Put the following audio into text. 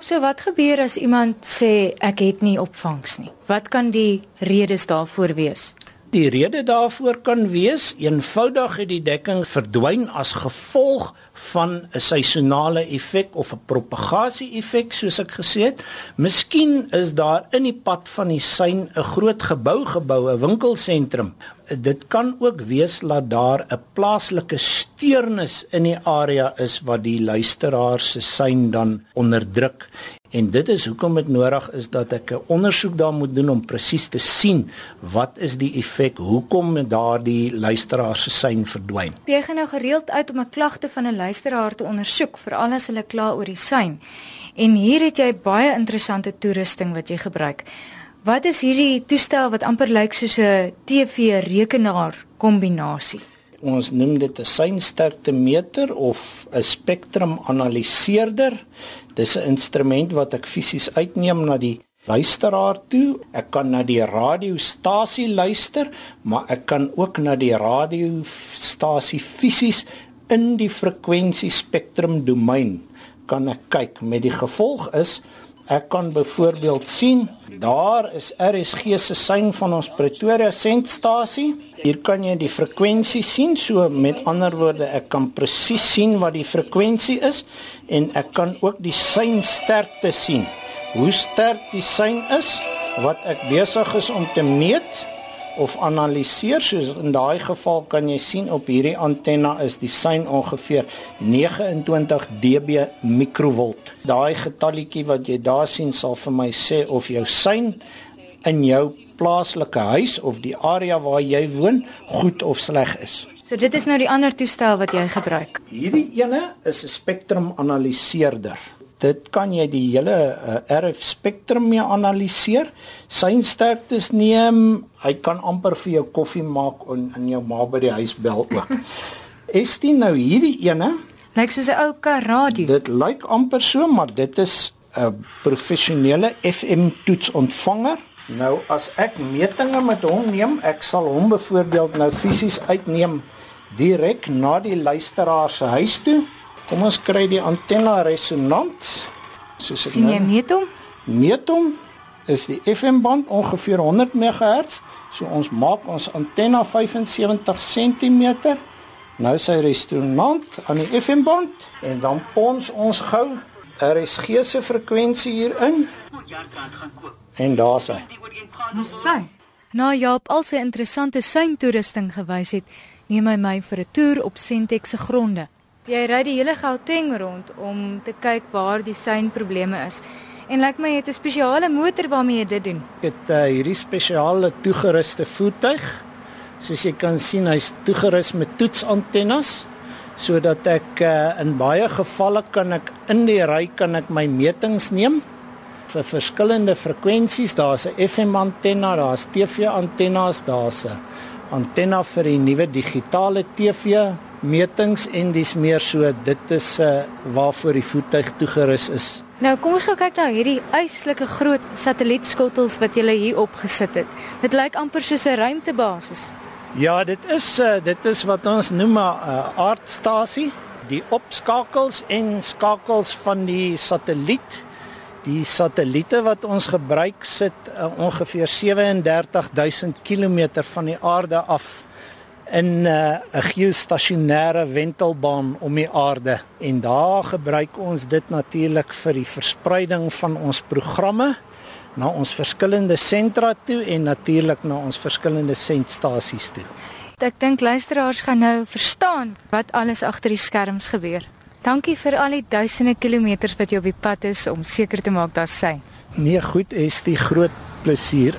So wat gebeur as iemand sê ek het nie opvangs nie? Wat kan die redes daarvoor wees? Die rede daarvoor kan wees eenvoudig het die dekking verdwyn as gevolg van 'n seisonale effek of 'n propagasie effek soos ek gesê het. Miskien is daar in die pad van die sein 'n groot gebou gebou, 'n winkelsentrum. Dit kan ook wees dat daar 'n plaaslike steurnis in die area is wat die luisteraar se sein dan onderdruk En dit is hoekom dit nodig is dat ek 'n ondersoek daar moet doen om presies te sien wat is die effek, hoekom daardie luisteraar se sein verdwyn. Jy gaan nou gereeld uit om 'n klagte van 'n luisteraar te ondersoek, veral as hulle kla oor die sein. En hier het jy baie interessante toerusting wat jy gebruik. Wat is hierdie toestel wat amper lyk soos 'n TV-rekenaar kombinasie? Ons noem dit 'n seinsterktemeter of 'n spektrumanaliseerder. Dis 'n instrument wat ek fisies uitneem na die luisteraar toe. Ek kan na die radiostasie luister, maar ek kan ook na die radiostasie fisies in die frekwensie spektrum domein kan ek kyk. Met die gevolg is ek kan byvoorbeeld sien daar is RSG se sein van ons Pretoria sentstasie Hier kan jy die frekwensie sien. So met ander woorde, ek kan presies sien wat die frekwensie is en ek kan ook die seinsterkte sien. Hoe sterk die sein is wat ek besig is om te meet of analiseer. So in daai geval kan jy sien op hierdie antenna is die sein ongeveer 29 dB mikrovolt. Daai getalletjie wat jy daar sien sal vir my sê of jou sein in jou plaaslike huis of die area waar jy woon goed of sleg is. So dit is nou die ander toestel wat jy gebruik. Hierdie ene is 'n spektrumanaliseerder. Dit kan jy die hele uh, RF spektrum mee analiseer. Sy sterktes neem, hy kan amper vir jou koffie maak en in jou ma by die huis bel ook. is dit nou hierdie ene? Lyk soos 'n ou kar radio. Dit lyk amper so, maar dit is 'n professionele FM toetsontvanger Nou as ek metinge met hom neem, ek sal hom byvoorbeeld nou fisies uitneem direk na die luisteraar se huis toe. Kom ons kry die antenna resonant. Soos ek sien jy nou meet hom? Meet hom is die FM band ongeveer 100 MHz. So ons maak ons antenna 75 cm. Nou sy resonant aan die FM band en dan pons ons gou RSG se frekwensie hierin. En daar's hy. Ons sy. Nou Jaap al sy interessante seintoerusting gewys het, neem hy my vir 'n toer op Sentex se gronde. Jy ry die hele Gauteng rond om te kyk waar die seinprobleme is. En lyk like my jy het 'n spesiale motor waarmee jy dit doen. Ek het uh, hierdie spesiale toegeruste voertuig. Soos jy kan sien, hy's toegerus met toetsantennes sodat ek uh, in baie gevalle kan ek in die ry kan ek my metings neem vir verskillende frekwensies. Daar's 'n FM antenna, daar's TV antennes, daar's 'n antenna vir die nuwe digitale TV metings en dis meer so dit is uh, waarvoor die voertuig toegerus is. Nou kom ons kyk na hierdie eislike groot satellietskottels wat jy hier opgesit het. Dit lyk amper soos 'n ruimtebasis. Ja, dit is uh, dit is wat ons noem 'n uh, aardstasie. Die opskakels en skakels van die satelliet Die satelliete wat ons gebruik sit uh, ongeveer 37000 km van die aarde af in uh, 'n uh, geostasionêre wentelbaan om die aarde en daar gebruik ons dit natuurlik vir die verspreiding van ons programme na ons verskillende sentra toe en natuurlik na ons verskillende sendstasies toe. Ek dink luisteraars gaan nou verstaan wat alles agter die skerms gebeur. Dankie vir al die duisende kilometers wat jy op die pad is om seker te maak daar sy. Nee, goed, is die groot plesier.